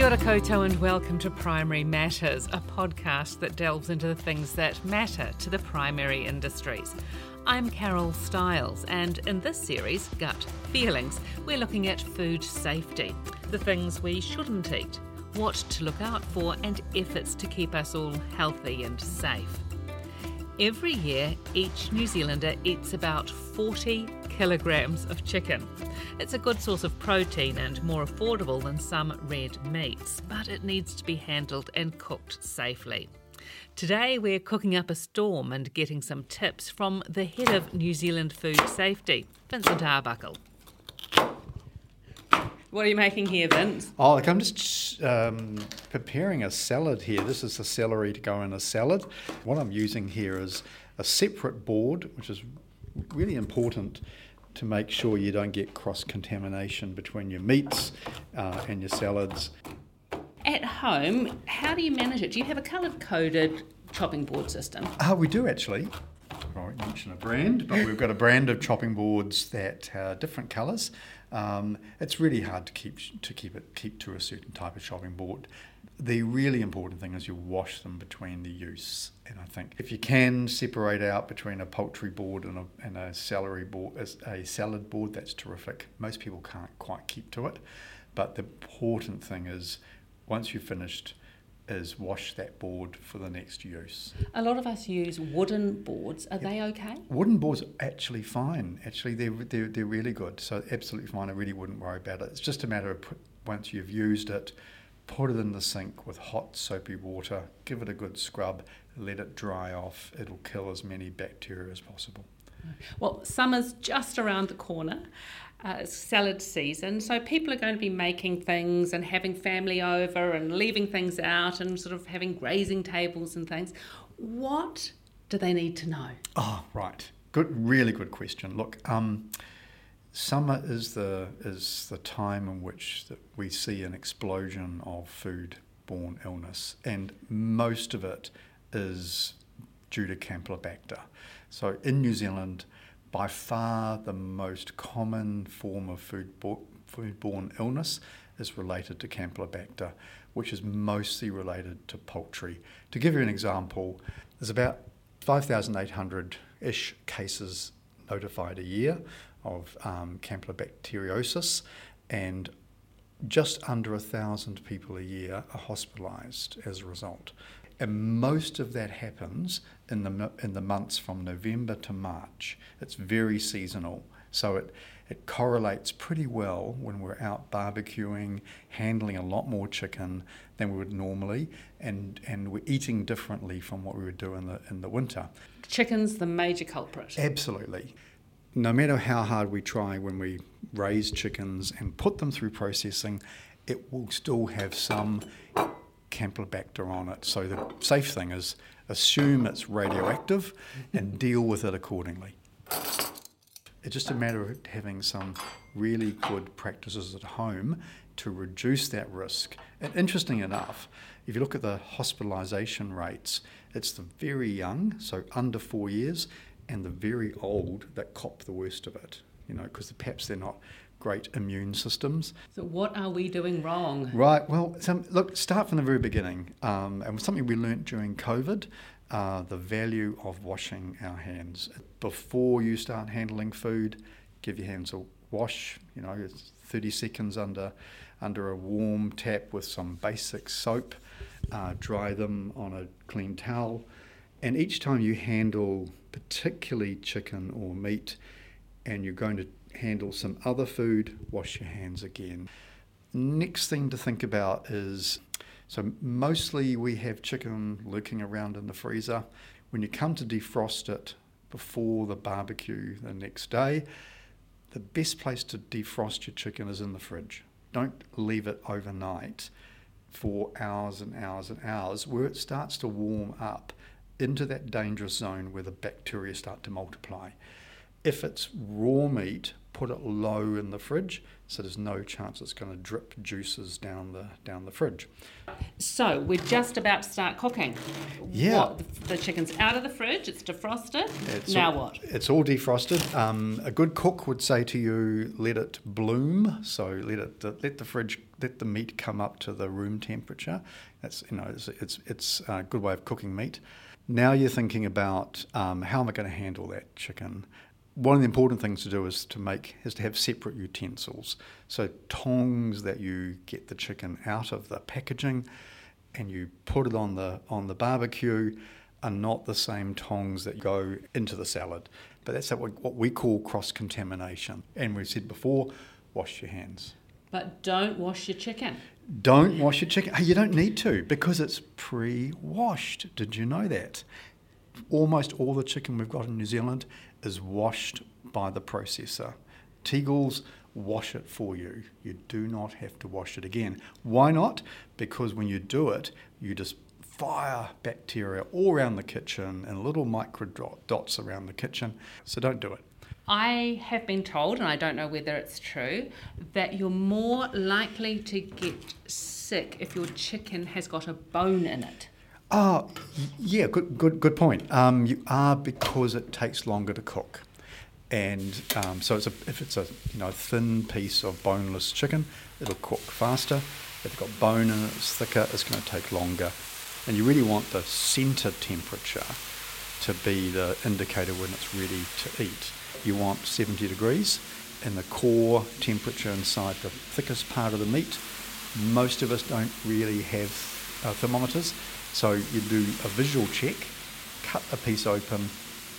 Kia ora koutou and welcome to Primary Matters, a podcast that delves into the things that matter to the primary industries. I'm Carol Stiles, and in this series, Gut Feelings, we're looking at food safety, the things we shouldn't eat, what to look out for, and efforts to keep us all healthy and safe. Every year, each New Zealander eats about 40 kilograms of chicken. It's a good source of protein and more affordable than some red meats, but it needs to be handled and cooked safely. Today, we're cooking up a storm and getting some tips from the head of New Zealand Food Safety, Vincent Arbuckle. What are you making here, Vince? Oh, look, I'm just um, preparing a salad here. This is the celery to go in a salad. What I'm using here is a separate board, which is really important to make sure you don't get cross contamination between your meats uh, and your salads. At home, how do you manage it? Do you have a colour coded chopping board system? Uh, we do actually. Won't mention a brand, but we've got a brand of chopping boards that are different colours. Um, it's really hard to keep to keep it keep to a certain type of chopping board. The really important thing is you wash them between the use, and I think if you can separate out between a poultry board and a, and a celery board, a salad board, that's terrific. Most people can't quite keep to it, but the important thing is once you've finished is wash that board for the next use. A lot of us use wooden boards. Are they okay? Wooden boards are actually fine. Actually, they're, they're, they're really good. So, absolutely fine. I really wouldn't worry about it. It's just a matter of put, once you've used it, put it in the sink with hot soapy water, give it a good scrub, let it dry off. It'll kill as many bacteria as possible. Well, summer's just around the corner. Uh, salad season, so people are going to be making things and having family over and leaving things out and sort of having grazing tables and things. What do they need to know? Oh, right. Good, really good question. Look, um, summer is the is the time in which that we see an explosion of food-borne illness, and most of it is due to Campylobacter. So in New Zealand, by far the most common form of food foodborne illness is related to Campylobacter, which is mostly related to poultry. To give you an example, there's about 5,800 ish cases notified a year of um, Campylobacteriosis, and just under a thousand people a year are hospitalised as a result and most of that happens in the in the months from November to March. It's very seasonal, so it it correlates pretty well when we're out barbecuing, handling a lot more chicken than we would normally, and and we're eating differently from what we would do in the in the winter. Chicken's the major culprit. Absolutely. No matter how hard we try when we raise chickens and put them through processing, it will still have some Campylobacter on it. So the safe thing is assume it's radioactive and deal with it accordingly. It's just a matter of having some really good practices at home to reduce that risk. And interesting enough, if you look at the hospitalisation rates, it's the very young, so under four years, and the very old that cop the worst of it. You know, because perhaps they're not great immune systems. So, what are we doing wrong? Right. Well, some, look, start from the very beginning. Um, and something we learnt during COVID uh, the value of washing our hands. Before you start handling food, give your hands a wash. You know, 30 seconds under, under a warm tap with some basic soap. Uh, dry them on a clean towel. And each time you handle, particularly chicken or meat, and you're going to handle some other food, wash your hands again. Next thing to think about is so mostly we have chicken lurking around in the freezer. When you come to defrost it before the barbecue the next day, the best place to defrost your chicken is in the fridge. Don't leave it overnight for hours and hours and hours where it starts to warm up into that dangerous zone where the bacteria start to multiply. If it's raw meat put it low in the fridge so there's no chance it's going to drip juices down the down the fridge. So we're just about to start cooking. Yeah. What, the, chicken's out of the fridge, it's defrosted. It's now all, what? It's all defrosted. Um, a good cook would say to you, let it bloom. So let it let the fridge let the meat come up to the room temperature. That's you know it's it's, it's a good way of cooking meat. Now you're thinking about um, how am I going to handle that chicken? one of the important things to do is to make is to have separate utensils. So tongs that you get the chicken out of the packaging and you put it on the on the barbecue are not the same tongs that go into the salad. But that's what we call cross contamination. And we've said before, wash your hands. But don't wash your chicken. Don't wash your chicken. You don't need to because it's pre washed. Did you know that? Almost all the chicken we've got in New Zealand is washed by the processor. Tegels wash it for you. You do not have to wash it again. Why not? Because when you do it, you just fire bacteria all around the kitchen and little micro dots around the kitchen. So don't do it. I have been told, and I don't know whether it's true, that you're more likely to get sick if your chicken has got a bone in it. Oh, yeah, good, good, good point. Um, you are because it takes longer to cook, and um, so it's a, if it's a you know thin piece of boneless chicken, it'll cook faster. If it's got bone and it's thicker, it's going to take longer, and you really want the centre temperature to be the indicator when it's ready to eat. You want 70 degrees, and the core temperature inside the thickest part of the meat. Most of us don't really have uh, thermometers so you do a visual check, cut a piece open.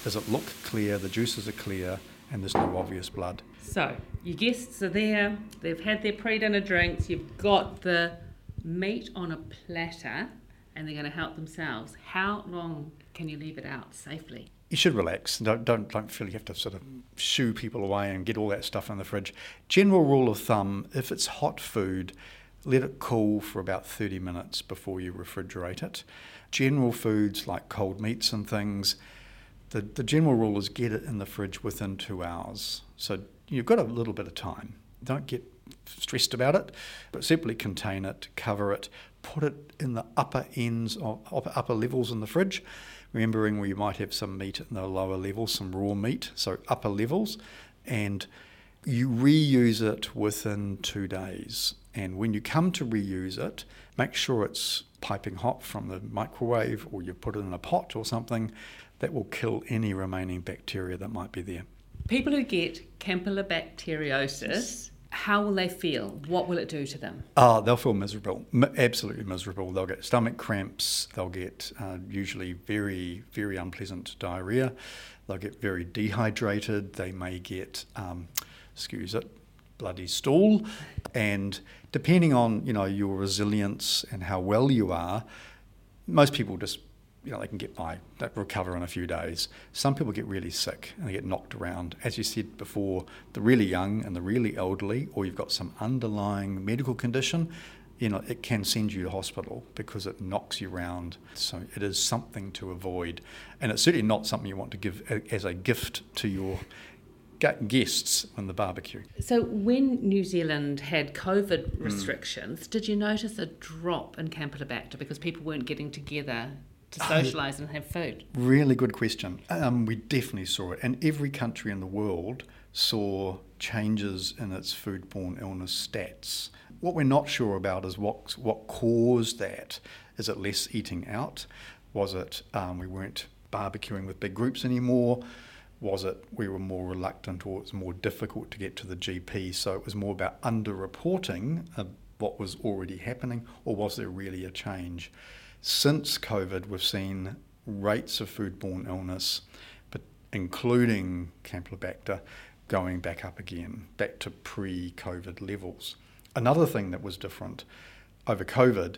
Does it look clear? The juices are clear, and there's no obvious blood. So your guests are there. They've had their pre-dinner drinks. You've got the meat on a platter, and they're going to help themselves. How long can you leave it out safely? You should relax. Don't, don't, don't feel you have to sort of shoo people away and get all that stuff in the fridge. General rule of thumb if it's hot food, let it cool for about 30 minutes before you refrigerate it. General foods like cold meats and things, the, the general rule is get it in the fridge within two hours. So you've got a little bit of time. Don't get stressed about it, but simply contain it, cover it, put it in the upper ends of upper levels in the fridge. Remembering where you might have some meat in the lower levels, some raw meat, so upper levels, and you reuse it within two days. And when you come to reuse it, make sure it's piping hot from the microwave or you put it in a pot or something that will kill any remaining bacteria that might be there. People who get campylobacteriosis, how will they feel? What will it do to them? Oh, they'll feel miserable, absolutely miserable. They'll get stomach cramps. They'll get uh, usually very, very unpleasant diarrhea. They'll get very dehydrated. They may get, um, excuse it, bloody stool. And depending on you know your resilience and how well you are, most people just you know they can get by, they recover in a few days. Some people get really sick and they get knocked around. As you said before, the really young and the really elderly, or you've got some underlying medical condition. You know, it can send you to hospital because it knocks you around. So it is something to avoid, and it's certainly not something you want to give as a gift to your guests on the barbecue. So, when New Zealand had COVID hmm. restrictions, mm. did you notice a drop in Campylobacter because people weren't getting together to socialise and have food? Really good question. Um, we definitely saw it, and every country in the world saw changes in its foodborne illness stats. What we're not sure about is what what caused that. Is it less eating out? Was it um, we weren't barbecuing with big groups anymore? was it we were more reluctant or it was more difficult to get to the GP? So it was more about underreporting of what was already happening, or was there really a change? Since COVID, we've seen rates of foodborne illness, but including Campylobacter, going back up again, back to pre-COVID levels. Another thing that was different over COVID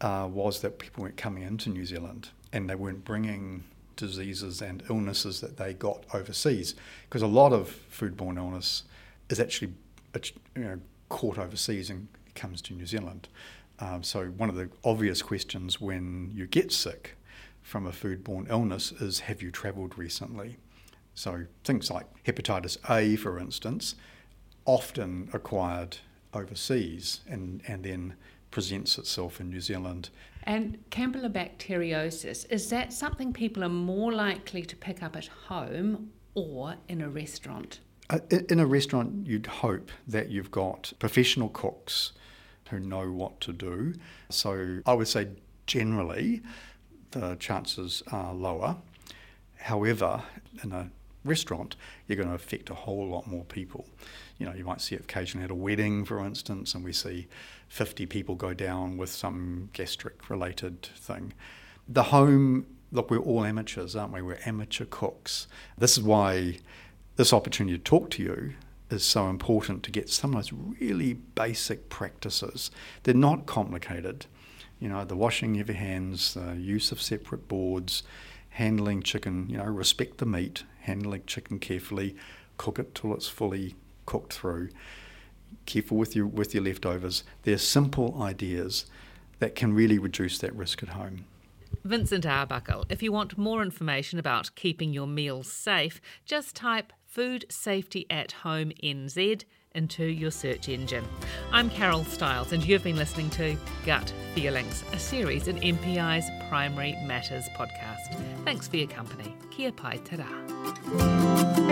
uh, was that people weren't coming into New Zealand and they weren't bringing diseases and illnesses that they got overseas. Because a lot of foodborne illness is actually you know, caught overseas and comes to New Zealand. Um, so, one of the obvious questions when you get sick from a foodborne illness is Have you travelled recently? So things like hepatitis A, for instance, often acquired overseas and, and then presents itself in New Zealand. And campylobacteriosis, is that something people are more likely to pick up at home or in a restaurant? Uh, in a restaurant, you'd hope that you've got professional cooks who know what to do. So I would say generally the chances are lower. However, in a restaurant, you're going to affect a whole lot more people. You know, you might see it occasionally at a wedding, for instance, and we see 50 people go down with some gastric related thing. The home, look, we're all amateurs, aren't we? We're amateur cooks. This is why this opportunity to talk to you is so important to get some of those really basic practices. They're not complicated. You know, the washing of your hands, the use of separate boards, handling chicken, you know, respect the meat, handling chicken carefully, cook it till it's fully cooked through. Careful with your with your leftovers. They're simple ideas that can really reduce that risk at home. Vincent Arbuckle, if you want more information about keeping your meals safe, just type Food Safety at Home NZ into your search engine. I'm Carol Stiles, and you've been listening to Gut Feelings, a series in MPI's Primary Matters podcast. Thanks for your company. Kia pai te rā.